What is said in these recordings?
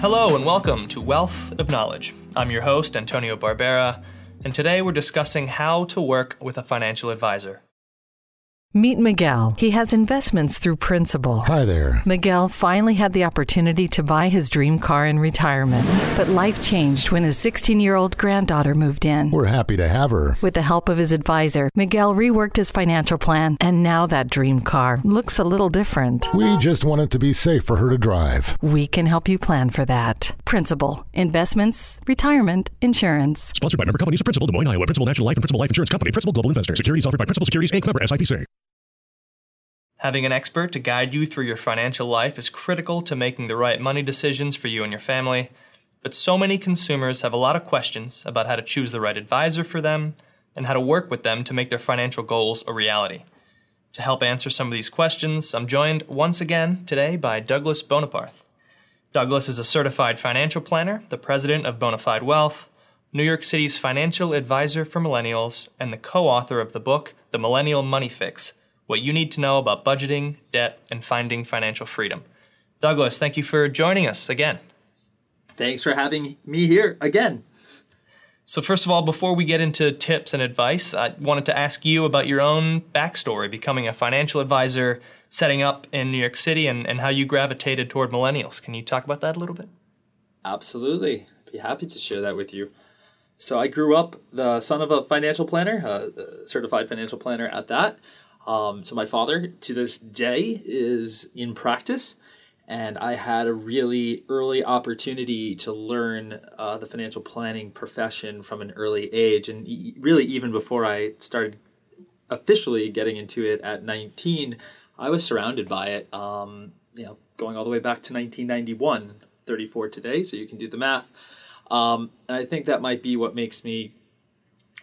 Hello and welcome to Wealth of Knowledge. I'm your host, Antonio Barbera, and today we're discussing how to work with a financial advisor. Meet Miguel. He has investments through Principal. Hi there. Miguel finally had the opportunity to buy his dream car in retirement. But life changed when his 16 year old granddaughter moved in. We're happy to have her. With the help of his advisor, Miguel reworked his financial plan, and now that dream car looks a little different. We just want it to be safe for her to drive. We can help you plan for that. Principal Investments, Retirement, Insurance. Sponsored by member companies of Principal, Des Moines, Iowa, Principal National Life and Principal Life Insurance Company, Principal Global Investors. Securities offered by Principal Securities Inc. Member SIPC. Having an expert to guide you through your financial life is critical to making the right money decisions for you and your family. But so many consumers have a lot of questions about how to choose the right advisor for them and how to work with them to make their financial goals a reality. To help answer some of these questions, I'm joined once again today by Douglas Boneparth. Douglas is a certified financial planner, the president of Bone Fide Wealth, New York City's financial advisor for millennials, and the co author of the book, The Millennial Money Fix what you need to know about budgeting, debt, and finding financial freedom. Douglas, thank you for joining us again. Thanks for having me here again. So, first of all, before we get into tips and advice, I wanted to ask you about your own backstory, becoming a financial advisor, setting up in New York City, and, and how you gravitated toward millennials. Can you talk about that a little bit? Absolutely. Be happy to share that with you. So, I grew up the son of a financial planner, a certified financial planner at that. Um, so my father, to this day, is in practice, and I had a really early opportunity to learn uh, the financial planning profession from an early age, and really even before I started officially getting into it at 19, I was surrounded by it. Um, you know, going all the way back to 1991, 34 today, so you can do the math. Um, and I think that might be what makes me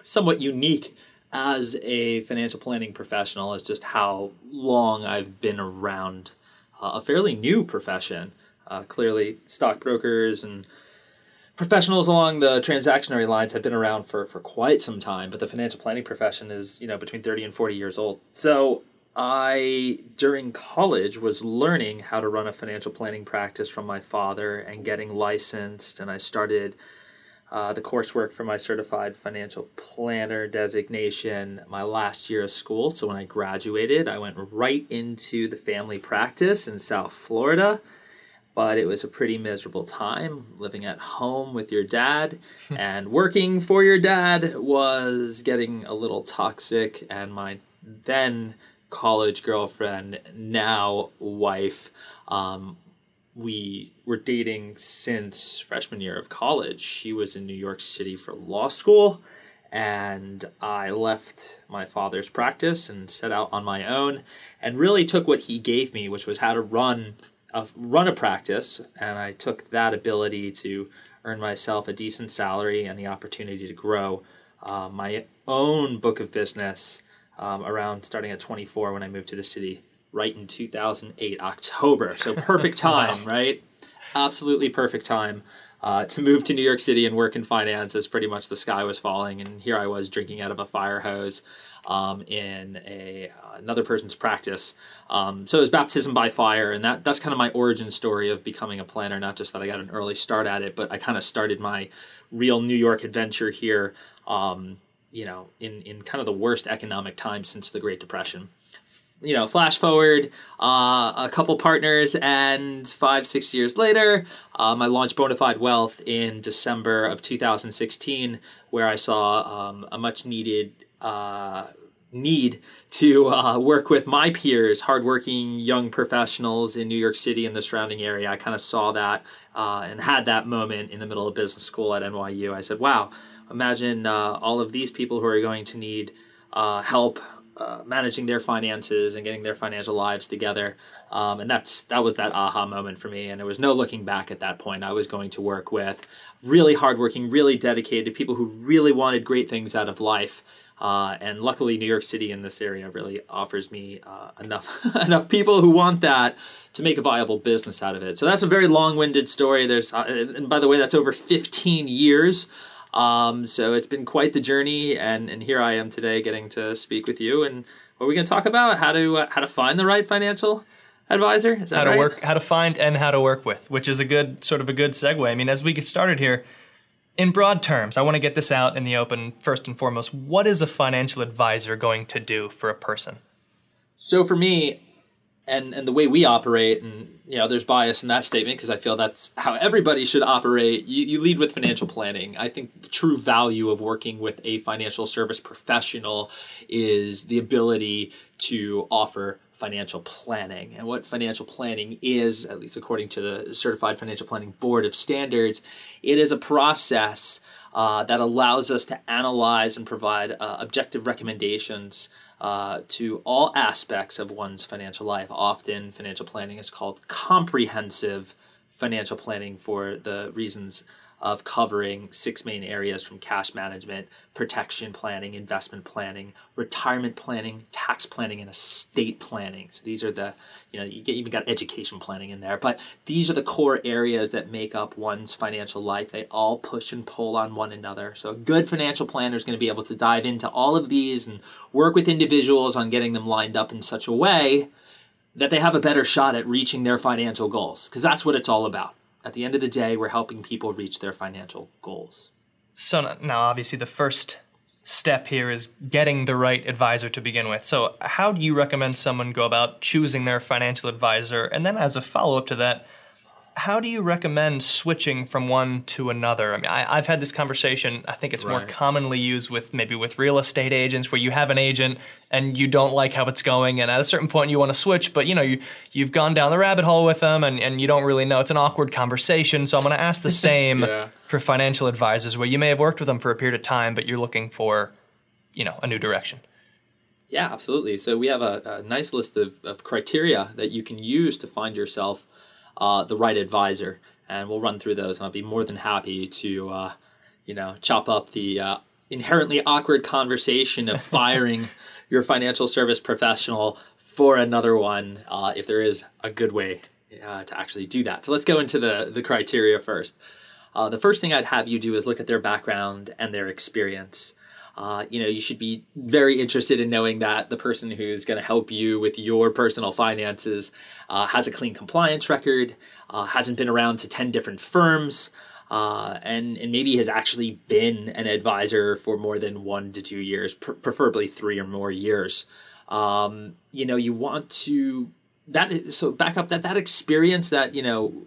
somewhat unique as a financial planning professional is just how long I've been around uh, a fairly new profession. Uh, clearly, stockbrokers and professionals along the transactionary lines have been around for, for quite some time, but the financial planning profession is, you know, between 30 and 40 years old. So I, during college, was learning how to run a financial planning practice from my father and getting licensed, and I started – uh, the coursework for my certified financial planner designation my last year of school. So when I graduated, I went right into the family practice in South Florida. But it was a pretty miserable time living at home with your dad and working for your dad was getting a little toxic. And my then college girlfriend, now wife, um, we were dating since freshman year of college. She was in New York City for law school, and I left my father's practice and set out on my own and really took what he gave me, which was how to run a run a practice, and I took that ability to earn myself a decent salary and the opportunity to grow uh, my own book of business um, around starting at 24 when I moved to the city right in 2008 October. So perfect time, wow. right? Absolutely perfect time. Uh, to move to New York City and work in finance as pretty much the sky was falling, and here I was drinking out of a fire hose um, in a uh, another person's practice. Um, so it was baptism by fire, and that that's kind of my origin story of becoming a planner. Not just that I got an early start at it, but I kind of started my real New York adventure here. Um, you know, in in kind of the worst economic time since the Great Depression you know, flash forward uh, a couple partners, and five, six years later, um, I launched Bone Fide Wealth in December of 2016, where I saw um, a much needed uh, need to uh, work with my peers, hardworking young professionals in New York City and the surrounding area. I kind of saw that uh, and had that moment in the middle of business school at NYU. I said, wow, imagine uh, all of these people who are going to need uh, help uh, managing their finances and getting their financial lives together. Um, and that's that was that aha moment for me. And there was no looking back at that point. I was going to work with really hardworking, really dedicated people who really wanted great things out of life. Uh, and luckily, New York City in this area really offers me uh, enough enough people who want that to make a viable business out of it. So that's a very long-winded story. There's, uh, and by the way, that's over 15 years um, so it's been quite the journey, and and here I am today, getting to speak with you. And what are we going to talk about? How to uh, how to find the right financial advisor. Is that how to right? work, how to find, and how to work with, which is a good sort of a good segue. I mean, as we get started here, in broad terms, I want to get this out in the open first and foremost. What is a financial advisor going to do for a person? So for me, and and the way we operate, and you know, there's bias in that statement because I feel that's how everybody should operate. You, you lead with financial planning. I think the true value of working with a financial service professional is the ability to offer financial planning. And what financial planning is, at least according to the Certified Financial Planning Board of Standards, it is a process uh, that allows us to analyze and provide uh, objective recommendations uh, to all aspects of one's financial life. Often, financial planning is called comprehensive financial planning for the reasons of covering six main areas from cash management, protection planning, investment planning, retirement planning, tax planning, and estate planning. So these are the, you know, you get, even got education planning in there, but these are the core areas that make up one's financial life. They all push and pull on one another. So a good financial planner is going to be able to dive into all of these and work with individuals on getting them lined up in such a way that they have a better shot at reaching their financial goals because that's what it's all about at the end of the day, we're helping people reach their financial goals. So now, obviously, the first step here is getting the right advisor to begin with. So, how do you recommend someone go about choosing their financial advisor? And then, as a follow up to that, how do you recommend switching from one to another? I mean, I, have had this conversation. I think it's right. more commonly used with maybe with real estate agents, where you have an agent and you don't like how it's going, and at a certain point you want to switch, but you know you you've gone down the rabbit hole with them, and, and you don't really know. It's an awkward conversation. So I'm going to ask the same yeah. for financial advisors, where you may have worked with them for a period of time, but you're looking for, you know, a new direction. Yeah, absolutely. So we have a, a nice list of, of criteria that you can use to find yourself uh, the right advisor, and we'll run through those. And I'll be more than happy to, uh, you know, chop up the uh, inherently awkward conversation of firing your financial service professional for another one, uh, if there is a good way uh, to actually do that. So let's go into the the criteria first. Uh, the first thing I'd have you do is look at their background and their experience uh, you know, you should be very interested in knowing that the person who's going to help you with your personal finances uh, has a clean compliance record, uh, hasn't been around to 10 different firms, uh, and, and maybe has actually been an advisor for more than one to two years, pr- preferably three or more years. Um, you know, you want to that so back up that that experience that you know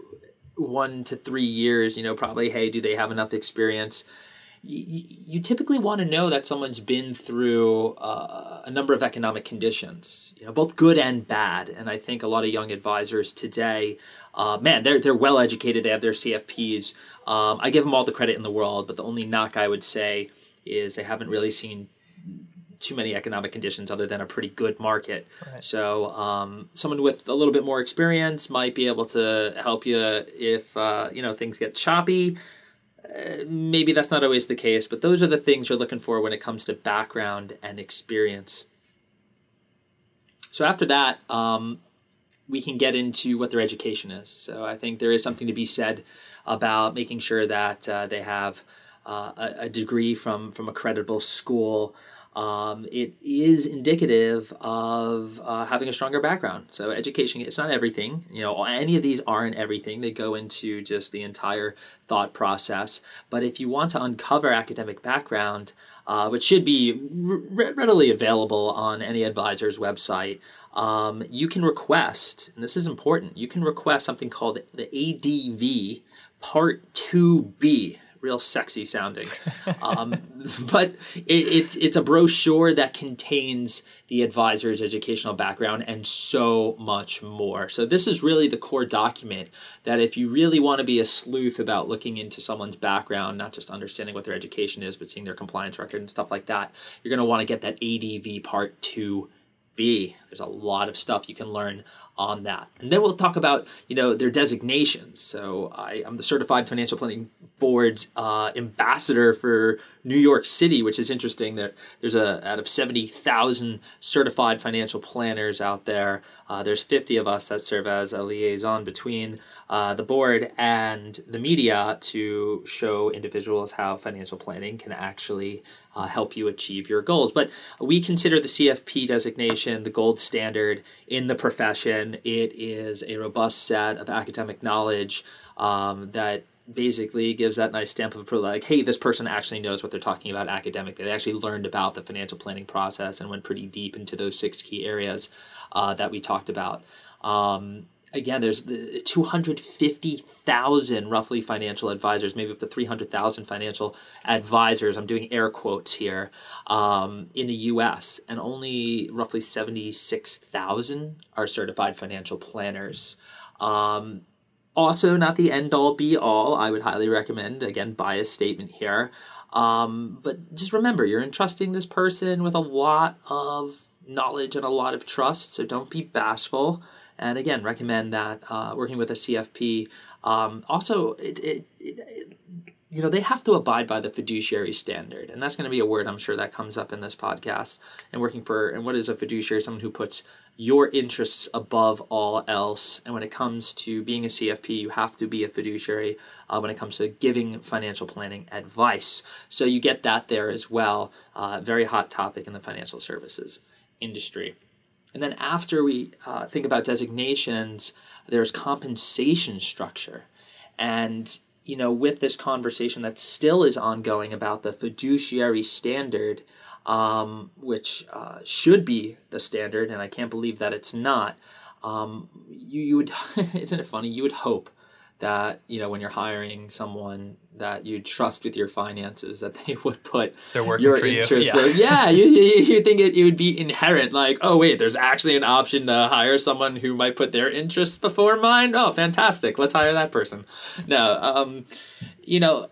one to three years you know probably hey do they have enough experience you, typically want to know that someone's been through uh, a number of economic conditions, you know, both good and bad. And I think a lot of young advisors today, uh, man, they're they're well educated. They have their CFPs. Um, I give them all the credit in the world, but the only knock I would say is they haven't really seen too many economic conditions other than a pretty good market. Right. So um, someone with a little bit more experience might be able to help you if uh, you know things get choppy maybe that's not always the case, but those are the things you're looking for when it comes to background and experience. So after that, um, we can get into what their education is. So I think there is something to be said about making sure that uh, they have uh, a, a, degree from from a credible school um, it is indicative of uh, having a stronger background. So education, it's not everything. You know, any of these aren't everything. They go into just the entire thought process. But if you want to uncover academic background, uh, which should be re- readily available on any advisor's website, um, you can request, and this is important, you can request something called the ADV Part 2B real sexy sounding. Um, but it, it's it's a brochure that contains the advisor's educational background and so much more. So this is really the core document that if you really want to be a sleuth about looking into someone's background, not just understanding what their education is, but seeing their compliance record and stuff like that, you're going to want to get that ADV Part Two B. There's a lot of stuff you can learn on that. And then we'll talk about, you know, their designations. So I, am the Certified Financial Planning Board's uh, ambassador for New York City, which is interesting that there's a out of 70,000 certified financial planners out there, uh, there's 50 of us that serve as a liaison between uh, the board and the media to show individuals how financial planning can actually uh, help you achieve your goals. But we consider the CFP designation the gold standard in the profession. It is a robust set of academic knowledge um, that basically gives that nice stamp of approval like hey this person actually knows what they're talking about academically. They actually learned about the financial planning process and went pretty deep into those six key areas uh, that we talked about. Um, again there's the 250000 roughly financial advisors maybe up to 300000 financial advisors. I'm doing air quotes here um, in the us and only roughly 76000 are certified financial planners. Um, also, not the end all be all. I would highly recommend, again, bias statement here. Um, but just remember, you're entrusting this person with a lot of knowledge and a lot of trust, so don't be bashful. And again, recommend that uh, working with a CFP. Um, also, it, it, it, you know, they have to abide by the fiduciary standard, and that's going to be a word I'm sure that comes up in this podcast. And working for, and what is a fiduciary? Someone who puts your interests above all else. And when it comes to being a CFP, you have to be a fiduciary uh, when it comes to giving financial planning advice. So you get that there as well. Uh, very hot topic in the financial services industry. And then after we uh, think about designations, there's compensation structure. And you know, with this conversation that still is ongoing about the fiduciary standard, um, which uh, should be the standard, and I can't believe that it's not. Um, you, you would, isn't it funny? You would hope that you know when you're hiring someone that you trust with your finances that they would put They're working your for you. interests. Yeah. Yeah, you, you, you think it, it would be inherent, like, oh wait, there's actually an option to hire someone who might put their interests before mine. Oh, fantastic! Let's hire that person. No, um, you know,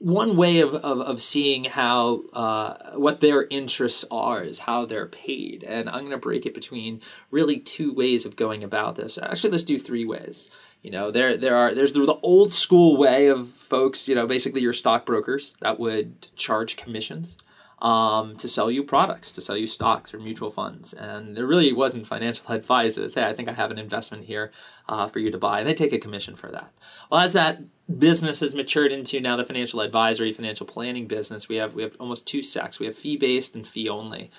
one way of, of, of seeing how uh, what their interests are is how they're paid and i'm going to break it between really two ways of going about this actually let's do three ways you know there there are there's the, old school way of folks you know basically your stockbrokers that would charge commissions um, to sell you products, to sell you stocks or mutual funds. And there really wasn't financial advisors. Hey, I think I have an investment here uh, for you to buy. And they take a commission for that. Well, as that business has matured into now the financial advisory, financial planning business, we have we have almost two sects. We have fee based and fee only.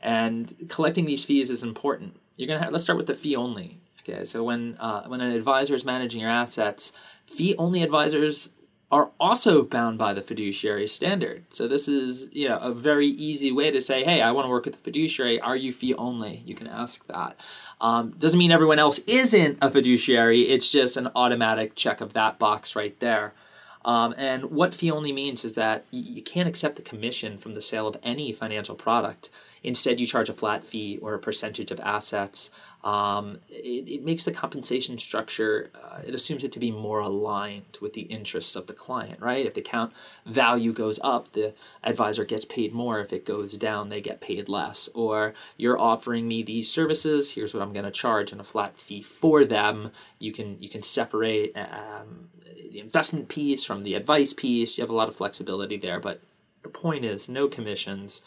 And collecting these fees is important. You're gonna have, let's start with the fee only. Okay, so when uh, when an advisor is managing your assets, fee only advisors are also bound by the fiduciary standard. So this is, you know, a very easy way to say, hey, I want to work with the fiduciary. Are you fee only? You can ask that. Um, doesn't mean everyone else isn't a fiduciary. It's just an automatic check of that box right there. Um, and what fee only means is that you can't accept the commission from the sale of any financial product. Instead, you charge a flat fee or a percentage of assets um, it, it, makes the compensation structure, uh, it assumes it to be more aligned with the interests of the client, right? If the account value goes up, the advisor gets paid more. If it goes down, they get paid less. Or you're offering me these services, here's what I'm going to charge and a flat fee for them. You can, you can separate um, the investment piece from the advice piece. You have a lot of flexibility there, but the point is no commissions,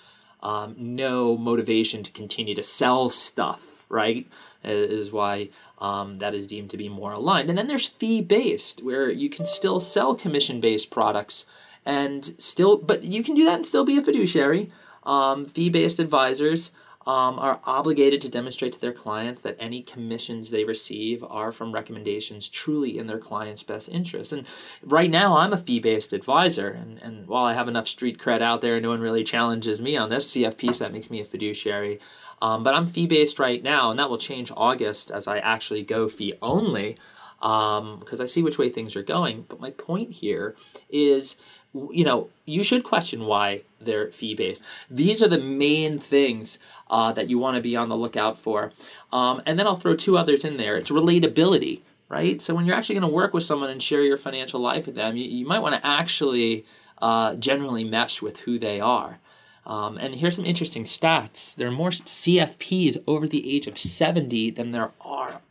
um, no motivation to continue to sell stuff right? Is why um, that is deemed to be more aligned. And then there's fee based, where you can still sell commission based products and still, but you can do that and still be a fiduciary. Um, fee based advisors. Um, are obligated to demonstrate to their clients that any commissions they receive are from recommendations truly in their client's best interest. And right now, I'm a fee based advisor. And, and while I have enough street cred out there, no one really challenges me on this CFP, so that makes me a fiduciary. Um, but I'm fee based right now, and that will change August as I actually go fee only um, because I see which way things are going. But my point here is, you know, you should question why they're fee based. These are the main things uh, that you want to be on the lookout for. Um, and then I'll throw two others in there. It's relatability, right? So when you're actually going to work with someone and share your financial life with them, you, you might want to actually uh, generally mesh with who they are. Um, and here's some interesting stats. There are more CFPs over the age of 70 than there are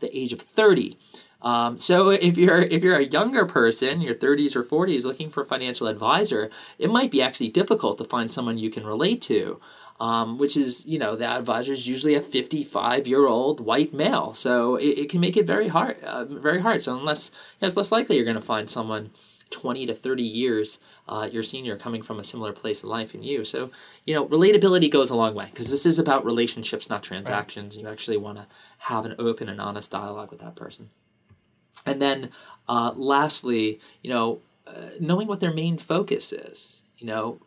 the age of 30. Um, so if you're if you're a younger person, your 30s or 40s, looking for a financial advisor, it might be actually difficult to find someone you can relate to. Um, which is, you know, the advisor is usually a 55 year old white male. So it, it, can make it very hard, uh, very hard. So unless, it's less likely you're going to find someone 20 to 30 years uh, your senior coming from a similar place in life in you. So, you know, relatability goes a long way because this is about relationships, not transactions. Right. You actually want to have an open and honest dialogue with that person. And then, uh, lastly, you know, uh, knowing what their main focus is. You know,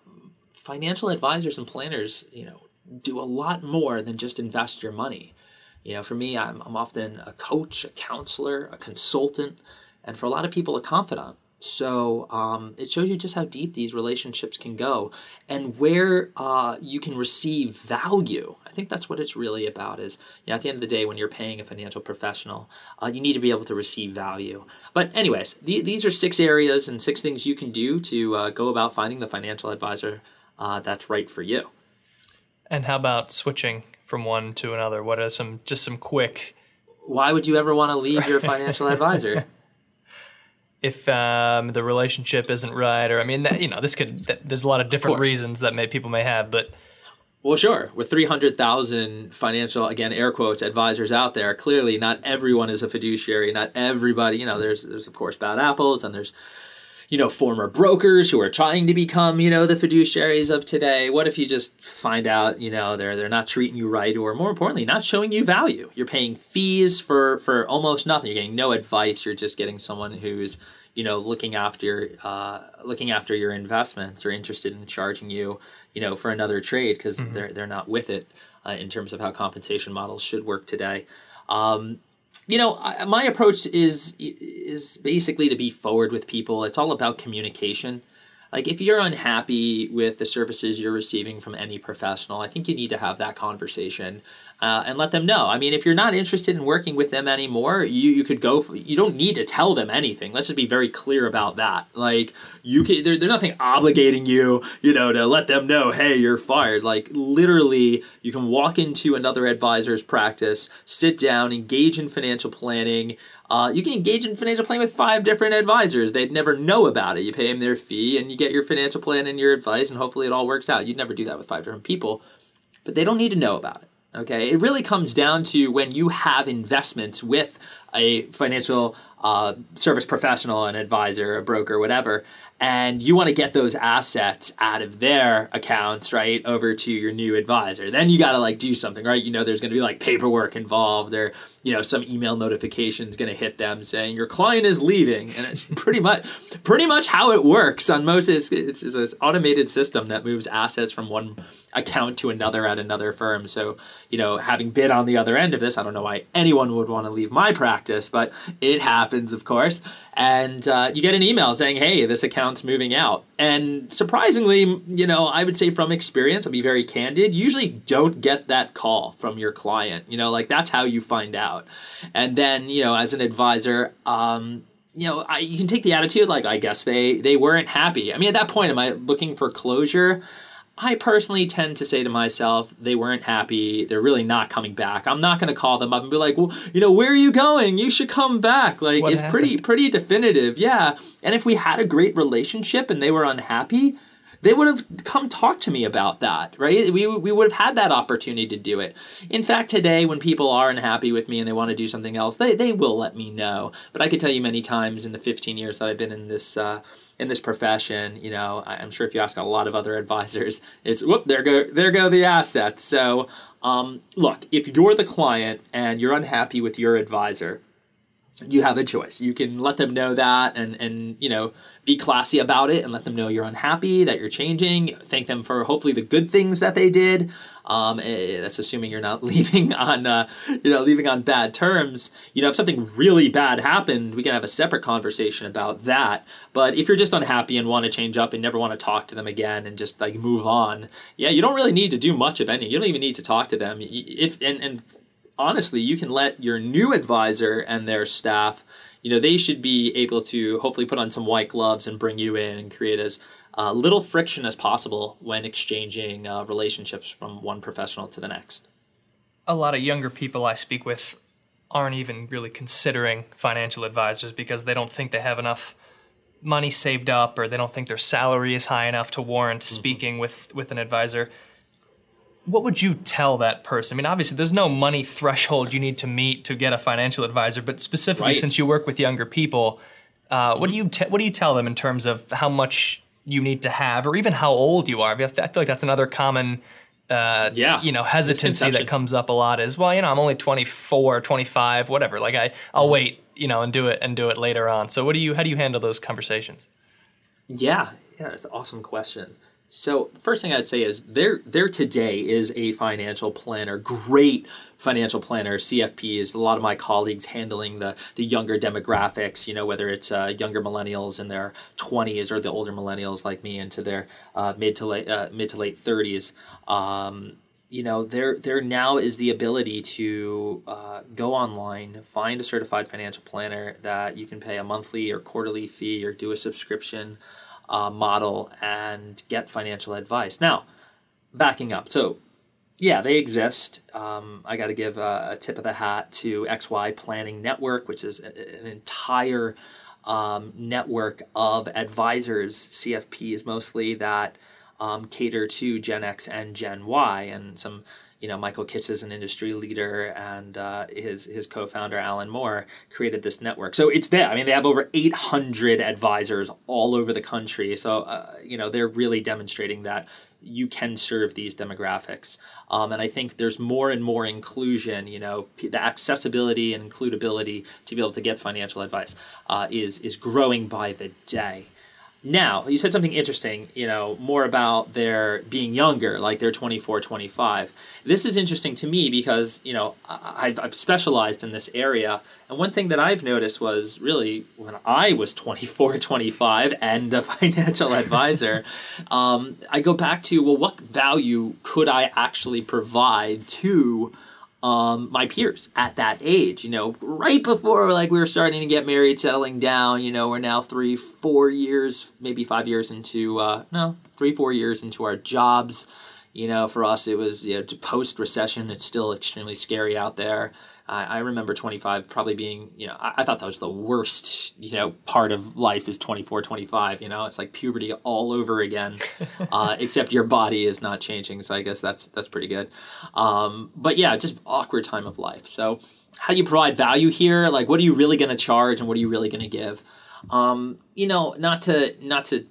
financial advisors and planners, you know, do a lot more than just invest your money. You know, for me, I'm, I'm often a coach, a counselor, a consultant, and for a lot of people, a confidant. So um, it shows you just how deep these relationships can go and where uh, you can receive value. I think that's what it's really about. Is you know, at the end of the day, when you're paying a financial professional, uh, you need to be able to receive value. But anyways, th- these are six areas and six things you can do to uh, go about finding the financial advisor uh, that's right for you. And how about switching from one to another? What are some just some quick? Why would you ever want to leave your financial advisor? if um, the relationship isn't right, or I mean, that, you know, this could. That, there's a lot of different of reasons that may people may have, but. Well, sure. With 300,000 financial, again, air quotes, advisors out there, clearly not everyone is a fiduciary. Not everybody, you know, there's, there's of course bad apples and there's you know, former brokers who are trying to become, you know, the fiduciaries of today? What if you just find out, you know, they're they're not treating you right or more importantly, not showing you value? You're paying fees for for almost nothing. You're getting no advice. You're just getting someone who's, you know, looking after your uh, looking after your investments or interested in charging you, you know, for another trade because mm-hmm. they're they're not with it uh, in terms of how compensation models should work today. Um, you know, I, my approach is is basically to be forward with people. It's all about communication. Like if you're unhappy with the services you're receiving from any professional, I think you need to have that conversation uh, and let them know. I mean, if you're not interested in working with them anymore, you, you could go. You don't need to tell them anything. Let's just be very clear about that. Like you can, there, there's nothing obligating you, you know, to let them know, hey, you're fired. Like literally, you can walk into another advisor's practice, sit down, engage in financial planning. Uh, you can engage in financial planning with five different advisors. They'd never know about it. You pay them their fee, and you get your financial plan and your advice, and hopefully it all works out. You'd never do that with five different people, but they don't need to know about it. Okay, it really comes down to when you have investments with a financial uh, service professional, an advisor, a broker, whatever, and you want to get those assets out of their accounts, right, over to your new advisor. Then you got to like do something, right? You know, there's going to be like paperwork involved, or you know, some email notification is going to hit them saying your client is leaving, and it's pretty much pretty much how it works on most. It's, it's, it's an automated system that moves assets from one account to another at another firm. So, you know, having been on the other end of this, I don't know why anyone would want to leave my practice, but it happens, of course and uh, you get an email saying, "Hey, this account's moving out." And surprisingly, you know, I would say from experience, I'll be very candid. Usually, don't get that call from your client. You know, like that's how you find out. And then, you know, as an advisor, um, you know, I, you can take the attitude like, I guess they they weren't happy. I mean, at that point, am I looking for closure? I personally tend to say to myself, they weren't happy. They're really not coming back. I'm not going to call them up and be like, well, you know, where are you going? You should come back. Like, what it's happened? pretty, pretty definitive. Yeah. And if we had a great relationship and they were unhappy, they would have come talk to me about that, right? We, we would have had that opportunity to do it. In fact, today, when people are unhappy with me and they want to do something else, they, they will let me know. But I could tell you many times in the 15 years that I've been in this, uh, in this profession, you know, I'm sure if you ask a lot of other advisors, it's whoop, there go there go the assets. So, um, look, if you're the client and you're unhappy with your advisor, you have a choice. You can let them know that and and you know be classy about it and let them know you're unhappy that you're changing. Thank them for hopefully the good things that they did. Um, eh, that's assuming you're not leaving on uh, you know leaving on bad terms. You know if something really bad happened, we can have a separate conversation about that. But if you're just unhappy and want to change up and never want to talk to them again and just like move on, yeah, you don't really need to do much of any. You don't even need to talk to them. If and and honestly, you can let your new advisor and their staff, you know, they should be able to hopefully put on some white gloves and bring you in and create as uh, little friction as possible when exchanging uh, relationships from one professional to the next. A lot of younger people I speak with aren't even really considering financial advisors because they don't think they have enough money saved up or they don't think their salary is high enough to warrant mm-hmm. speaking with, with an advisor what would you tell that person? I mean, obviously, there's no money threshold you need to meet to get a financial advisor, but specifically right. since you work with younger people, Uh, what do you te- what do you tell them in terms of how much you need to have, or even how old you are? I feel like that's another common uh, Yeah. you know hesitancy that comes up a lot is well you know i'm only 24 25 whatever like i i'll wait you know and do it and do it later on so what do you how do you handle those conversations Yeah, yeah, that's an awesome question. So first thing I'd say is there there today is a financial planner, great financial planner, CFPs. A lot of my colleagues handling the the younger demographics. You know, whether it's uh, younger millennials in their twenties or the older millennials like me into their uh, mid to late uh, mid to late thirties. Um, you know there there now is the ability to uh, go online find a certified financial planner that you can pay a monthly or quarterly fee or do a subscription uh, model and get financial advice. Now backing up. So yeah they exist. Um, i got to give a, a tip of the hat to xy planning network which is a- an entire um, network of advisors cfps mostly that um, cater to Gen X and Gen Y, and some, you know, Michael Kitces is an industry leader, and uh, his his co-founder Alan Moore created this network. So it's there. I mean, they have over 800 advisors all over the country. So uh, you know, they're really demonstrating that you can serve these demographics. Um, and I think there's more and more inclusion. You know, the accessibility and includability to be able to get financial advice uh, is is growing by the day. Now, you said something interesting, you know, more about their being younger, like they're 24, 25. This is interesting to me because, you know, I've, I've specialized in this area. And one thing that I've noticed was really when I was 24, 25 and a financial advisor, um, I go back to, well, what value could I actually provide to um, my peers at that age. You know, right before like we were starting to get married, settling down. You know, we're now three, four years, maybe five years into uh, no, three, four years into our jobs. You know, for us, it was you know, post recession. It's still extremely scary out there. I I remember 25 probably being, you know, I, I thought that was the worst, you know, part of life is 24, 25. You know, it's like puberty all over again, uh, except your body is not changing. So I guess that's that's pretty good. Um, but yeah, just awkward time of life. So how do you provide value here? Like, what are you really going to charge, and what are you really going to give? Um, you know, not to not to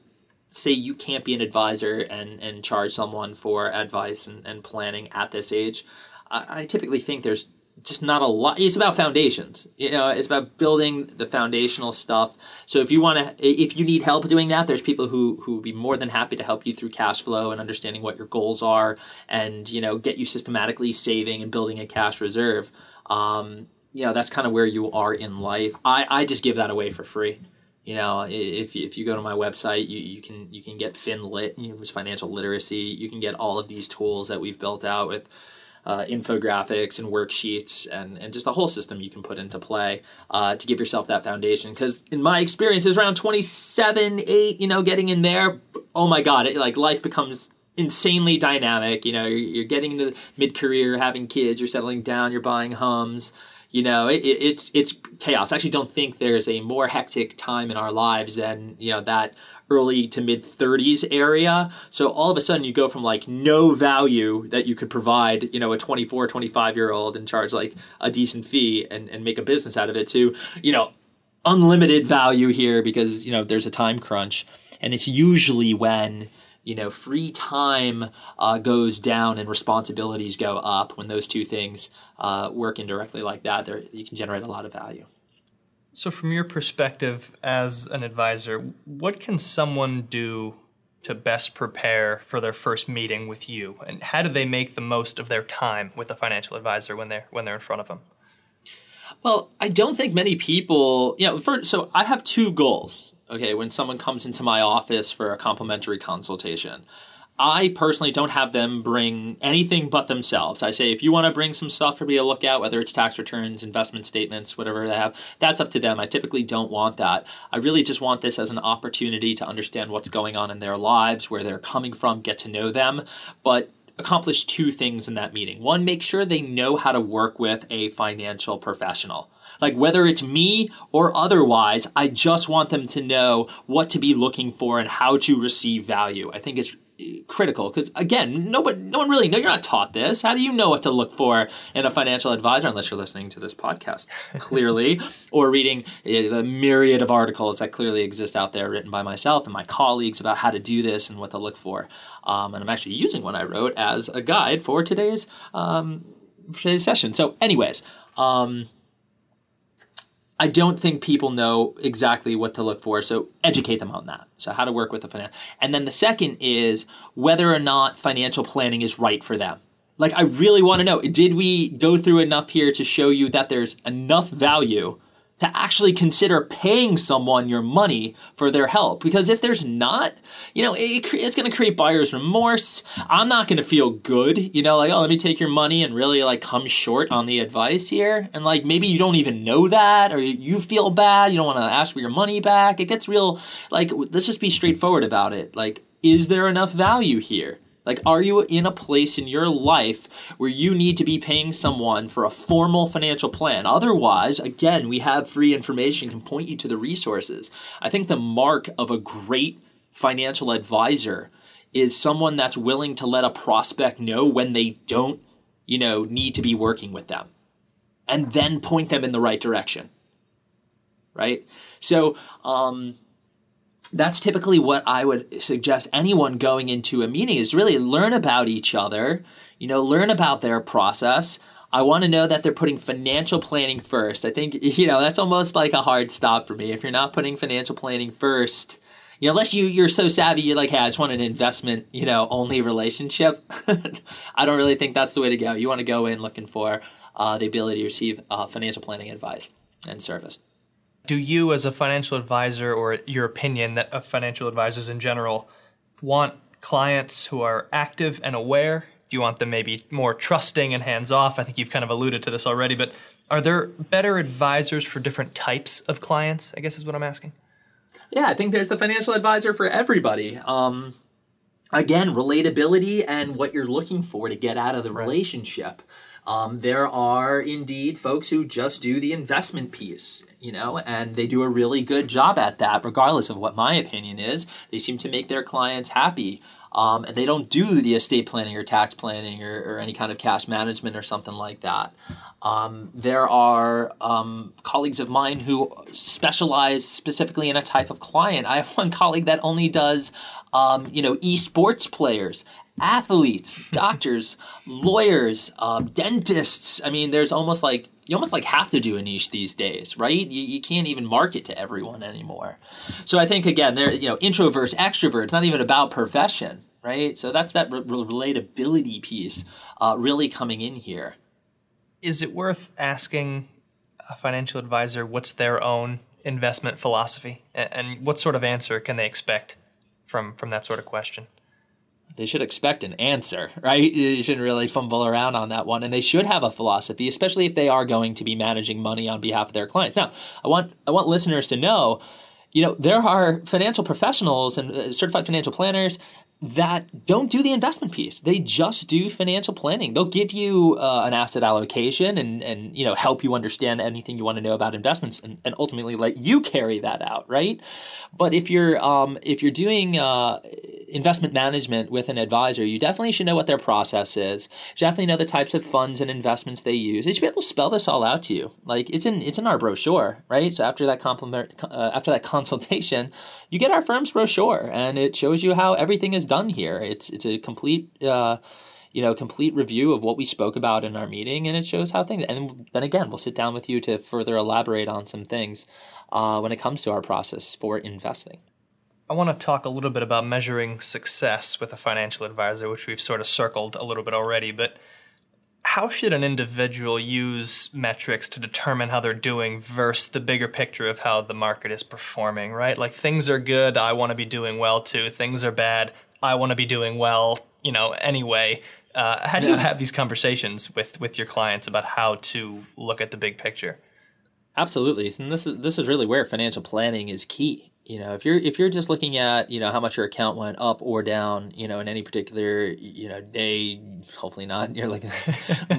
say you can't be an advisor and and charge someone for advice and, and planning at this age. I, I typically think there's just not a lot. It's about foundations. You know, it's about building the foundational stuff. So if you want to, if you need help doing that, there's people who who would be more than happy to help you through cash flow and understanding what your goals are, and you know, get you systematically saving and building a cash reserve. Um, you know, that's kind of where you are in life. I I just give that away for free. You know, if if you go to my website, you, you can you can get FinLit, which financial literacy. You can get all of these tools that we've built out with uh, infographics and worksheets and, and just a whole system you can put into play uh, to give yourself that foundation. Because in my experience, was around 27, 8, you know, getting in there, oh my God, it, like life becomes insanely dynamic. You know, you're, you're getting into mid career, having kids, you're settling down, you're buying homes. You know, it, it, it's it's chaos. I actually don't think there's a more hectic time in our lives than you know that early to mid 30s area. So all of a sudden you go from like no value that you could provide, you know, a 24, 25 year old and charge like a decent fee and, and make a business out of it to, you know, unlimited value here because, you know, there's a time crunch. And it's usually when, you know, free time uh, goes down and responsibilities go up. When those two things uh, work indirectly like that, there you can generate a lot of value. So, from your perspective as an advisor, what can someone do to best prepare for their first meeting with you, and how do they make the most of their time with a financial advisor when they're when they're in front of them? Well, I don't think many people, you know, for, so I have two goals. Okay, when someone comes into my office for a complimentary consultation, I personally don't have them bring anything but themselves. I say if you want to bring some stuff for me to look at, whether it's tax returns, investment statements, whatever they have, that's up to them. I typically don't want that. I really just want this as an opportunity to understand what's going on in their lives, where they're coming from, get to know them. But accomplish two things in that meeting. One, make sure they know how to work with a financial professional. Like whether it's me or otherwise, I just want them to know what to be looking for and how to receive value. I think it's critical because again nobody no one really know you're not taught this. How do you know what to look for in a financial advisor unless you're listening to this podcast clearly? Or reading the myriad of articles that clearly exist out there written by myself and my colleagues about how to do this and what to look for. Um, and i'm actually using one i wrote as a guide for today's um, for today's session. So anyways um, I don't think people know exactly what to look for, so educate them on that. So how to work with a finance. And then the second is whether or not financial planning is right for them. Like I really want to know, did we go through enough here to show you that there's enough value to actually consider paying someone your money for their help. Because if there's not, you know, it, it's going to create buyer's remorse. I'm not going to feel good, you know, like, oh, let me take your money and really like come short on the advice here. And like maybe you don't even know that or you feel bad. You don't want to ask for your money back. It gets real, like, let's just be straightforward about it. Like, is there enough value here? Like, are you in a place in your life where you need to be paying someone for a formal financial plan? Otherwise, again, we have free information, can point you to the resources. I think the mark of a great financial advisor is someone that's willing to let a prospect know when they don't, you know, need to be working with them and then point them in the right direction. Right? So, um, that's typically what I would suggest anyone going into a meeting is really learn about each other, you know, learn about their process. I want to know that they're putting financial planning first. I think, you know, that's almost like a hard stop for me. If you're not putting financial planning first, you know, unless you, you're so savvy, you're like, hey, I just want an investment, you know, only relationship. I don't really think that's the way to go. You want to go in looking for uh, the ability to receive uh, financial planning advice and service do you as a financial advisor or your opinion that of financial advisors in general want clients who are active and aware? Do you want them maybe more trusting and hands off i think you've kind of alluded to this already but are there better advisors for different types of clients i guess is what i'm asking? Yeah i think there's a financial advisor for everybody. Um, again relatability and what you're looking for to get out of the right. relationship um, there are indeed folks who just do the investment piece, you know, and they do a really good job at that, regardless of what my opinion is. They seem to make their clients happy. Um, and they don't do the estate planning or tax planning or, or any kind of cash management or something like that. Um, there are um, colleagues of mine who specialize specifically in a type of client. I have one colleague that only does, um, you know, esports players athletes, doctors, lawyers, um, dentists. I mean, there's almost like you almost like have to do a niche these days, right? You, you can't even market to everyone anymore. So I think again, there you know, introverts, extroverts, not even about profession, right? So that's that re- relatability piece uh, really coming in here. Is it worth asking a financial advisor what's their own investment philosophy, and what sort of answer can they expect from from that sort of question? They should expect an answer, right? You shouldn't really fumble around on that one. And they should have a philosophy, especially if they are going to be managing money on behalf of their clients. Now, I want I want listeners to know, you know, there are financial professionals and uh, certified financial planners that don't do the investment piece. They just do financial planning. They'll give you uh, an asset allocation and and you know help you understand anything you want to know about investments and, and ultimately let you carry that out, right? But if you're um, if you're doing uh, investment management with an advisor, you definitely should know what their process is. You definitely know the types of funds and investments they use. They should be able to spell this all out to you. Like it's in it's in our brochure, right? So after that compliment, uh, after that consultation, you get our firm's brochure, and it shows you how everything is done here. It's it's a complete. Uh, you know, complete review of what we spoke about in our meeting, and it shows how things. And then again, we'll sit down with you to further elaborate on some things uh, when it comes to our process for investing. I want to talk a little bit about measuring success with a financial advisor, which we've sort of circled a little bit already. But how should an individual use metrics to determine how they're doing versus the bigger picture of how the market is performing, right? Like things are good, I want to be doing well too. Things are bad, I want to be doing well, you know, anyway. Uh, how do you have these conversations with, with your clients about how to look at the big picture? Absolutely, and this is this is really where financial planning is key you know if you're if you're just looking at you know how much your account went up or down you know in any particular you know day hopefully not you're like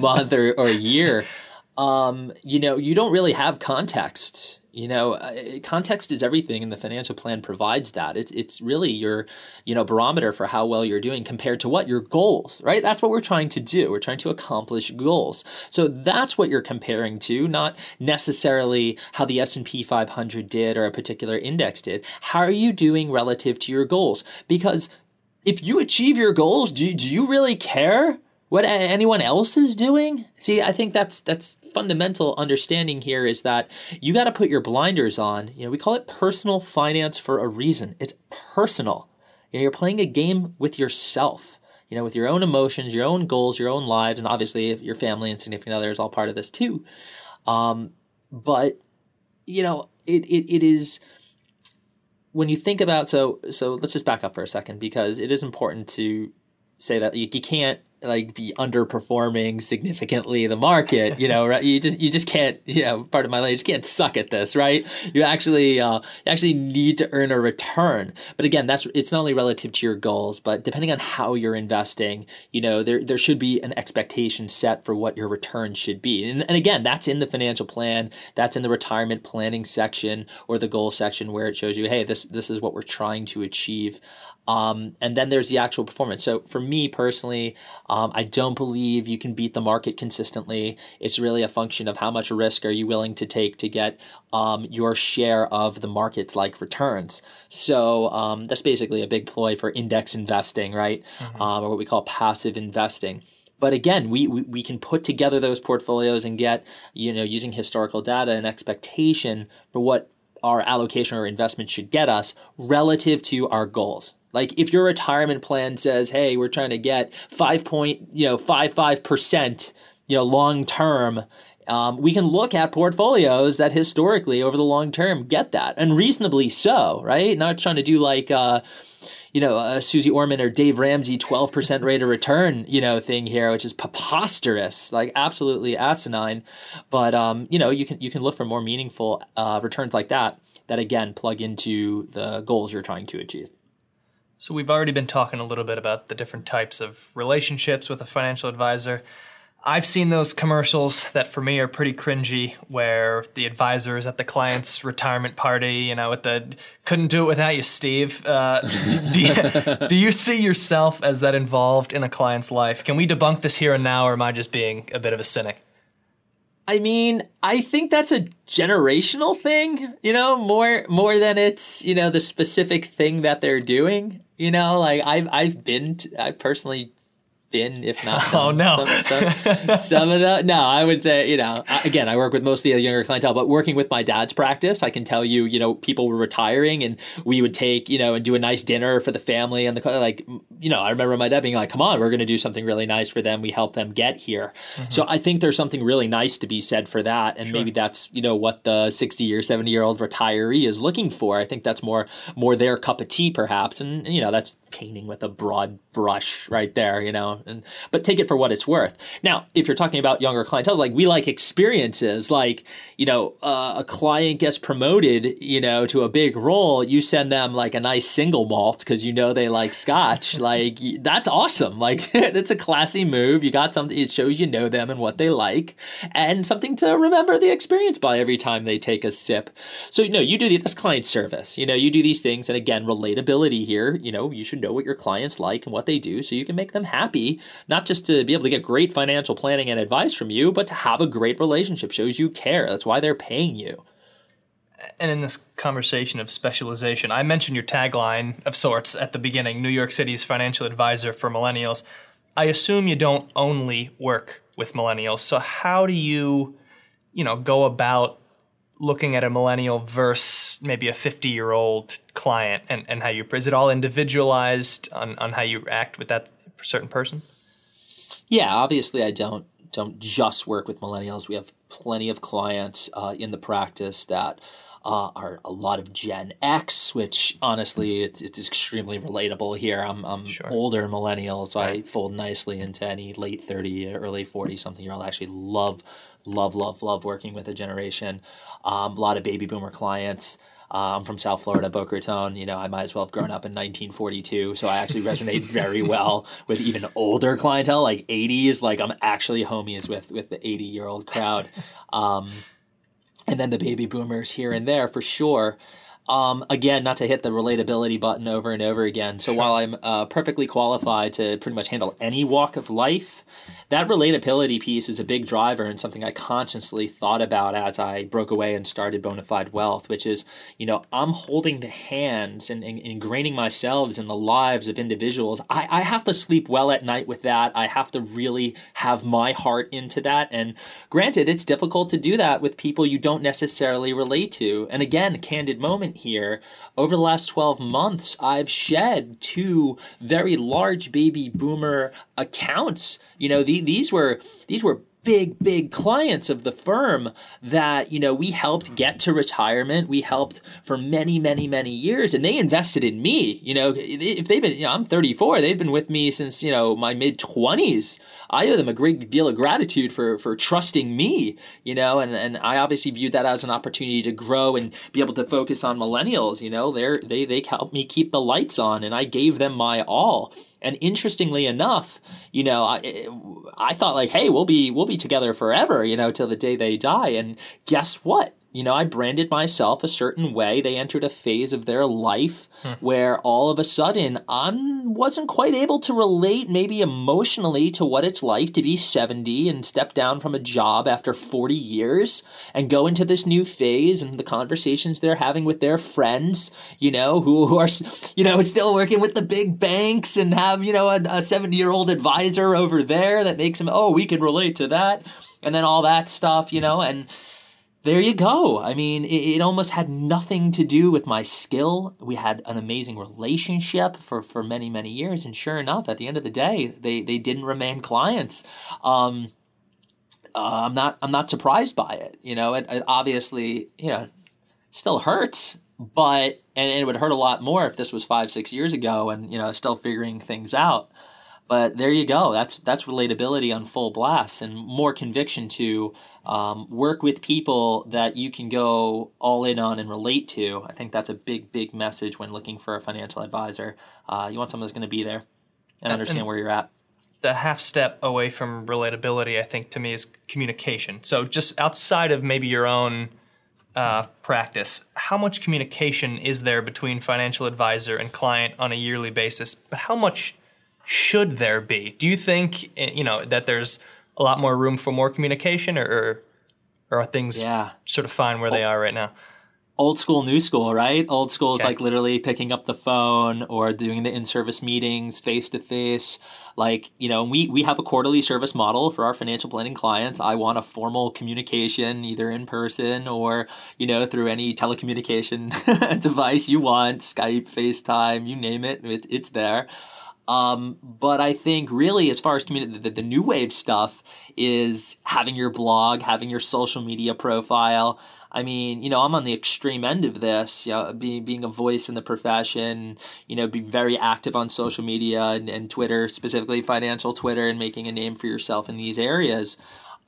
month or, or year um, you know, you don't really have context. You know, uh, context is everything, and the financial plan provides that. It's it's really your, you know, barometer for how well you're doing compared to what your goals, right? That's what we're trying to do. We're trying to accomplish goals. So that's what you're comparing to, not necessarily how the S and P 500 did or a particular index did. How are you doing relative to your goals? Because if you achieve your goals, do, do you really care what anyone else is doing? See, I think that's that's fundamental understanding here is that you got to put your blinders on. You know, we call it personal finance for a reason. It's personal. You know, you're playing a game with yourself. You know, with your own emotions, your own goals, your own lives, and obviously your family and significant other is all part of this too. Um, but you know, it, it it is when you think about so so let's just back up for a second because it is important to say that you, you can't like be underperforming significantly the market you know right? You just you just can't you know part of my life you just can't suck at this right? You actually uh, you actually need to earn a return. But again that's it's not only relative to your goals but depending on how you're investing you know there there should be an expectation set for what your return should be. And, and again that's in the financial plan that's in the retirement planning section or the goal section where it shows you hey this this is what we're trying to achieve um, and then there's the actual performance. So for me personally, um, I don't believe you can beat the market consistently. It's really a function of how much risk are you willing to take to get um, your share of the market's like returns. So um, that's basically a big ploy for index investing, right? Mm-hmm. Um, or what we call passive investing but again we, we, we can put together those portfolios and get you know using historical data and expectation for what our allocation or investment should get us relative to our goals like if your retirement plan says, "Hey, we're trying to get five point, you know, five five percent, you know, long term," um, we can look at portfolios that historically over the long term get that, and reasonably so, right? Not trying to do like. Uh, you know, a Suze Orman or Dave Ramsey 12% rate of return, you know, thing here, which is preposterous, like absolutely asinine. But, um, you know, you can, you can look for more meaningful, uh, returns like that, that again plug into the goals you're trying to achieve. So, we've already been talking a little bit about the different types of relationships with a financial advisor. I've seen those commercials that for me are pretty cringy where the advisor is at the client's retirement party, you know, with the couldn't do it without you, Steve. Uh, do, do, you, do you see yourself as that involved in a client's life? Can we debunk this here and now, or am I just being a bit of a cynic? I mean, I think that's a generational thing, you know, more more than it's, you know, the specific thing that they're doing. You know, like I've I've been to, I personally been, if not oh no, some, some, some, of the no. I would say you know again, I work with mostly a younger clientele, but working with my dad's practice, I can tell you you know people were retiring and we would take you know and do a nice dinner for the family and the like you know I remember my dad being like, come on, we're going to do something really nice for them. We help them get here. Mm-hmm. So I think there's something really nice to be said for that, and sure. maybe that's you know what the 60 or 70 year old retiree is looking for. I think that's more more their cup of tea perhaps, and you know that's painting with a broad brush right there, you know, and but take it for what it's worth. Now, if you're talking about younger clientele, like we like experiences, like you know, uh, a client gets promoted, you know, to a big role, you send them like a nice single malt because you know they like scotch. like that's awesome. Like that's a classy move. You got something. It shows you know them and what they like, and something to remember the experience by every time they take a sip. So you know, you do the, that's client service. You know, you do these things, and again, relatability here. You know, you should know what your clients like and what they do so you can make them happy, not just to be able to get great financial planning and advice from you, but to have a great relationship. Shows you care. That's why they're paying you. And in this conversation of specialization, I mentioned your tagline of sorts at the beginning New York City's financial advisor for millennials. I assume you don't only work with millennials. So, how do you, you know, go about looking at a millennial versus maybe a 50 year old client and, and how you is it all individualized on, on how you act with that certain person yeah obviously i don't don't just work with millennials we have plenty of clients uh, in the practice that uh, are a lot of Gen X, which honestly it's, it's extremely relatable here. I'm, I'm sure. older millennial, so right. I fold nicely into any late 30, early 40 something year old. I actually love, love, love, love working with a generation. Um, a lot of baby boomer clients. Uh, I'm from South Florida, Boca Raton. You know, I might as well have grown up in 1942. So I actually resonate very well with even older clientele, like 80s. Like I'm actually homies with with the 80 year old crowd. Um, and then the baby boomers here and there for sure. Um, again, not to hit the relatability button over and over again. So while I'm uh, perfectly qualified to pretty much handle any walk of life, that relatability piece is a big driver and something I consciously thought about as I broke away and started Bone Fide Wealth, which is, you know, I'm holding the hands and, and ingraining myself in the lives of individuals. I, I have to sleep well at night with that. I have to really have my heart into that. And granted, it's difficult to do that with people you don't necessarily relate to. And again, candid moment here. Over the last 12 months, I've shed two very large baby boomer accounts. You know, the, these were these were big big clients of the firm that you know we helped get to retirement. We helped for many many many years and they invested in me. You know if they've been you know i'm 34 they've been with me since you know my mid 20s i owe them a great deal of gratitude for for trusting me you know and and i obviously viewed that as an opportunity to grow and be able to focus on millennials you know. They're they they helped me keep the lights on and i gave them my all and interestingly enough, you know, I, eh, I thought like, hey, we'll be we'll be together forever, you know, till the day they die. And guess what? You know, I branded myself a certain way. They entered a phase of their life hmm. where all of a sudden I wasn't quite able to relate, maybe emotionally, to what it's like to be 70 and step down from a job after 40 years and go into this new phase and the conversations they're having with their friends, you know, who, who are, you know, still working with the big banks and have, you know, a 70 year old advisor over there that makes them, oh, we can relate to that. And then all that stuff, you know, and there you go. I mean, it, it, almost had nothing to do with my skill. We had an amazing relationship for, for many, many years. And sure enough, at the end of the day, they, they didn't remain clients. Um, uh, I'm not I'm not surprised by it. You know, it, it obviously you know still hurts, but and it would hurt a lot more if this was five six years ago and you know still figuring things out. But there you go. That's that's relatability on full blast and more conviction to um, work with people that you can go all in on and relate to. I think that's a big big message when looking for a financial advisor. Uh, you want someone that's going to be there and understand and where you're at. The half step away from relatability, I think, to me is communication. So just outside of maybe your own uh, practice, how much communication is there between financial advisor and client on a yearly basis? But how much should there be? Do you think eh, you know that there's a lot more room for more communication, or or, are things yeah. sort of fine where they are right now? Old school, new school, right? Old school is okay. like literally picking up the phone or doing the in-service meetings face to face. Like you know, we we have a quarterly service model for our financial planning clients. I want a formal communication, either in person or you know through any telecommunication device you want, Skype, FaceTime, you name it, it it's there. Um, but I think really, as far as community, the, the, new wave stuff is having your blog, having your social media profile. I mean, you know, I'm on the extreme end of this, you know, being, being a voice in the profession, you know, be very active on social media and, and Twitter, specifically financial Twitter, and making a name for yourself in these areas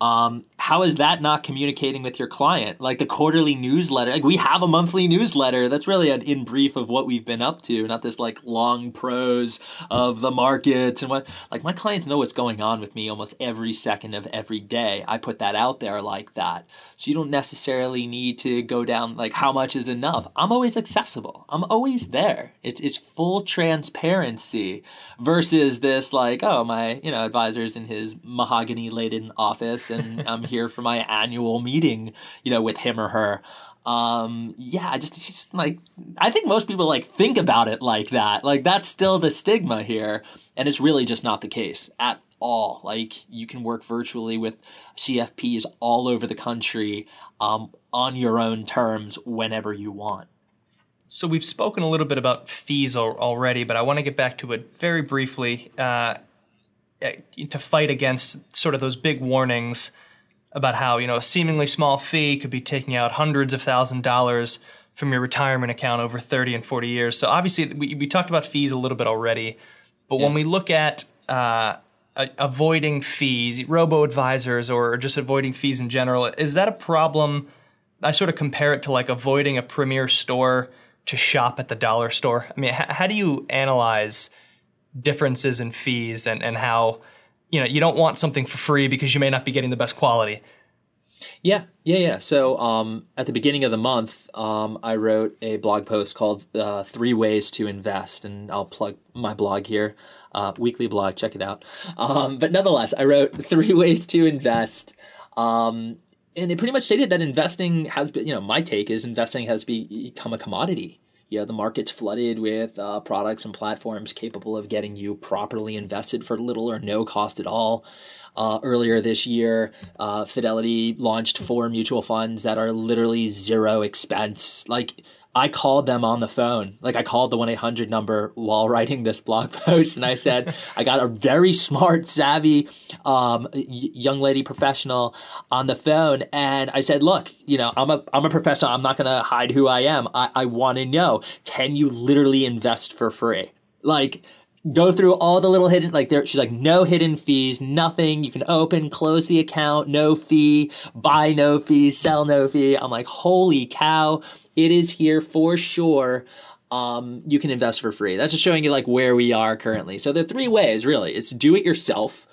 um, how is that not communicating with your client? Like the quarterly newsletter, like we have a monthly newsletter. That's really an in brief of what we've been up to, not this like long prose of the markets and what. Like my clients know what's going on with me almost every second of every day. I put that out there like that, so you don't necessarily need to go down like how much is enough. I'm always accessible. I'm always there. It's it's full transparency versus this like oh my you know advisor's in his mahogany laden office and I'm here for my annual meeting, you know, with him or her. Um, yeah, just, just like, I think most people like think about it like that. Like that's still the stigma here. And it's really just not the case at all. Like you can work virtually with CFPs all over the country um, on your own terms whenever you want. So we've spoken a little bit about fees al- already, but I want to get back to it very briefly. Uh, to fight against sort of those big warnings about how you know a seemingly small fee could be taking out hundreds of thousand dollars from your retirement account over 30 and 40 years. So obviously we, we talked about fees a little bit already, but yeah. when we look at uh, avoiding fees, robo advisors, or just avoiding fees in general, is that a problem I sort of compare it to like avoiding a premier store to shop at the dollar store. I mean, how do you analyze differences in fees and, and how, you know, you don't want something for free because you may not be getting the best quality. Yeah, yeah, yeah. So um, at the beginning of the month, um, I wrote a blog post called uh, Three Ways to Invest, and I'll plug my blog here, uh, weekly blog, check it out. Um, but nonetheless, I wrote Three Ways to Invest. Um, and it pretty much stated that investing has been, you know, my take is investing has become a commodity. Know, the market's flooded with uh, products and platforms capable of getting you properly invested for little or no cost at all. Uh, earlier this year, uh, Fidelity launched four mutual funds that are literally zero expense. Like, I called them on the phone. Like I called the 1 800 number while writing this blog post, and I said, I got a very smart, savvy um, young lady professional on the phone. And I said, Look, you know, I'm a, I'm a professional. I'm not going to hide who I am. I, I want to know can you literally invest for free? Like, go through all the little hidden like there she's like no hidden fees nothing you can open close the account no fee buy no fee sell no fee i'm like holy cow it is here for sure um, you can invest for free that's just showing you like where we are currently so there are three ways really it's do it yourself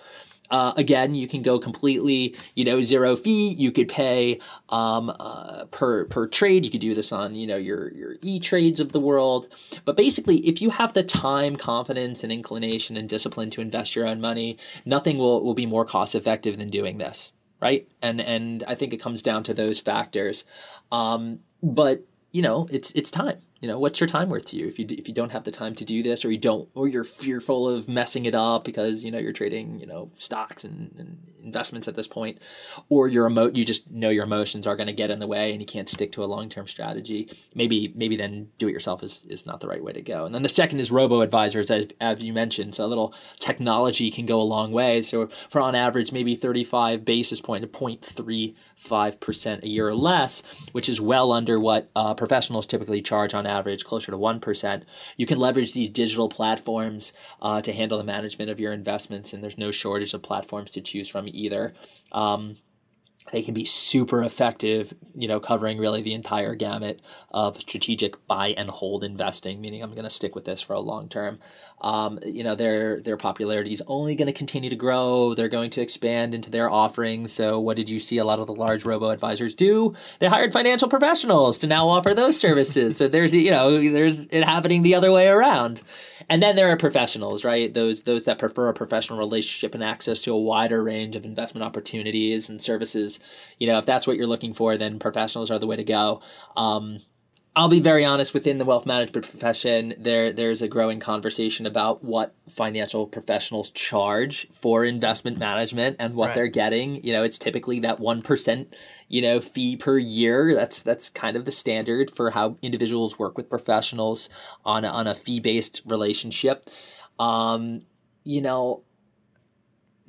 uh, again, you can go completely, you know, zero fee. You could pay um, uh, per per trade. You could do this on, you know, your your e trades of the world. But basically, if you have the time, confidence, and inclination and discipline to invest your own money, nothing will will be more cost effective than doing this, right? And and I think it comes down to those factors. Um, but you know, it's it's time. You know what's your time worth to you? If you if you don't have the time to do this or you don't or you're fearful of messing it up because you know you're trading you know stocks and, and investments at this point or your emo- you just know your emotions are going to get in the way and you can't stick to a long-term strategy maybe maybe then do it yourself is, is not the right way to go. And then the second is robo advisors as, as you mentioned. So a little technology can go a long way. So for on average maybe 35 basis point to 0.35% a year or less which is well under what uh, professionals typically charge on average closer to 1% you can leverage these digital platforms uh, to handle the management of your investments and there's no shortage of platforms to choose from either. Um, they can be super effective, you know, covering really the entire gamut of strategic buy and hold investing, meaning I'm going to stick with this for a long term. Um, you know, their their popularity is only going to continue to grow. They're going to expand into their offerings. So, what did you see a lot of the large robo advisors do? They hired financial professionals to now offer those services. so there's you know there's it happening the other way around. And then there are professionals, right? Those those that prefer a professional relationship and access to a wider range of investment opportunities and services. You know, if that's what you're looking for, then professionals are the way to go. Um, I'll be very honest. Within the wealth management profession, there there's a growing conversation about what financial professionals charge for investment management and what Right. they're getting. You know, it's typically that one percent, you know, fee per year. That's that's kind of the standard for how individuals work with professionals on a, on a fee based relationship. Um, you know,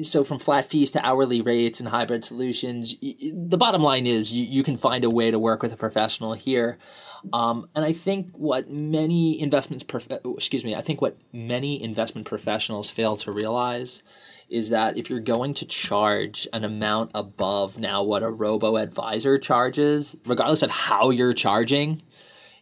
so from flat fees to hourly rates and hybrid solutions, the bottom line is you, you can find a way to work with a professional here. Um, and I think what many investments, prof- excuse me, I think what many investment professionals fail to realize is that if you're going to charge an amount above now what a robo advisor charges, regardless of how you're charging,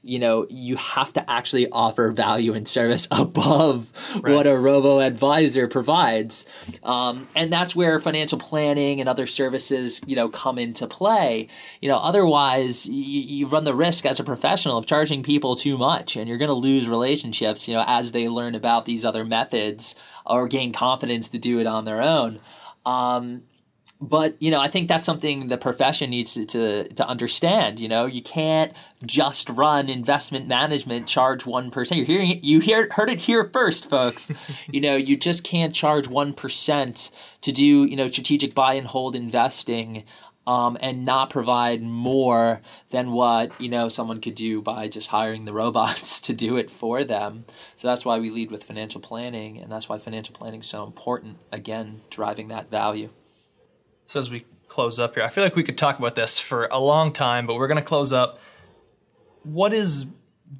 you know, you have to actually offer value and service above what a robo advisor provides. Um, and that's where financial planning and other services, you know, come into play. You know, otherwise you, you run the risk as a professional of charging people too much and you're going to lose relationships, you know, as they learn about these other methods or gain confidence to do it on their own. Um, but you know i think that's something the profession needs to, to to understand you know you can't just run investment management charge 1% you're hearing it you hear heard it here first folks you know you just can't charge 1% to do you know strategic buy and hold investing um, and not provide more than what you know someone could do by just hiring the robots to do it for them. So that's why we lead with financial planning, and that's why financial planning is so important. Again, driving that value. So as we close up here, I feel like we could talk about this for a long time, but we're going to close up. What is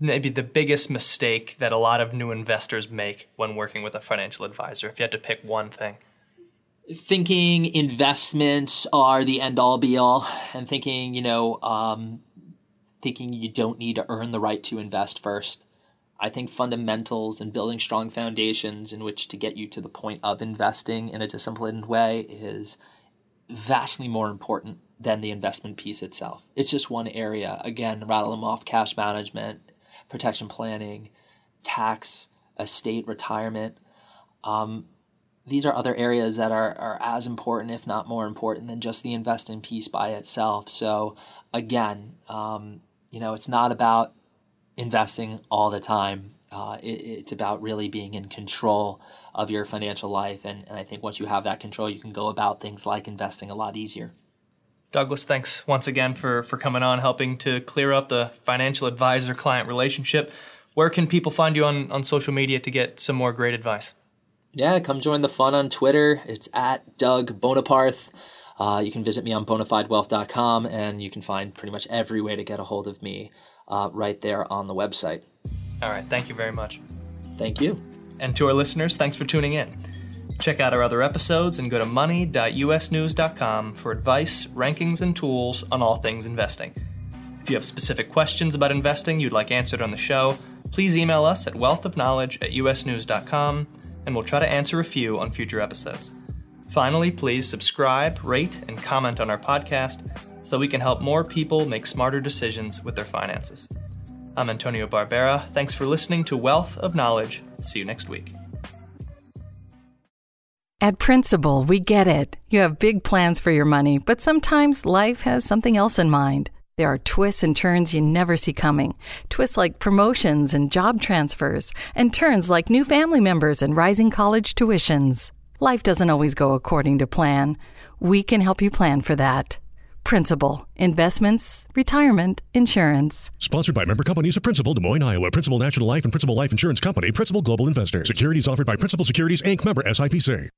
maybe the biggest mistake that a lot of new investors make when working with a financial advisor? If you had to pick one thing, thinking investments are the end all be all and thinking, you know, um, thinking you don't need to earn the right to invest first. I think fundamentals and building strong foundations in which to get you to the point of investing in a disciplined way is vastly more important than the investment piece itself. It's just one area. Again, rattle them off cash management, protection planning, tax, estate, retirement. Um, these are other areas that are, are as important, if not more important, than just the investing piece by itself. So, again, um, you know, it's not about investing all the time. Uh, it, it's about really being in control of your financial life. And, and I think once you have that control, you can go about things like investing a lot easier. Douglas, thanks once again for, for coming on, helping to clear up the financial advisor client relationship. Where can people find you on, on social media to get some more great advice? Yeah, come join the fun on Twitter. It's at Doug Boneparth. Uh, you can visit me on bonefidewealth.com and you can find pretty much every way to get a hold of me uh, right there on the website. All right. Thank you very much. Thank you. And to our listeners, thanks for tuning in. Check out our other episodes and go to money.usnews.com for advice, rankings, and tools on all things investing. If you have specific questions about investing you'd like answered on the show, please email us at wealthofknowledge at usnews.com and we'll try to answer a few on future episodes. Finally, please subscribe, rate, and comment on our podcast so that we can help more people make smarter decisions with their finances. I'm Antonio Barbera. Thanks for listening to Wealth of Knowledge. See you next week. At Principal, we get it. You have big plans for your money, but sometimes life has something else in mind. There are twists and turns you never see coming. Twists like promotions and job transfers, and turns like new family members and rising college tuitions. Life doesn't always go according to plan. We can help you plan for that. Principal, investments, retirement, insurance. Sponsored by member companies of Principal, Des Moines, Iowa, Principal National Life and Principal Life Insurance Company, Principal Global Investor. Securities offered by Principal Securities Inc. member SIPC.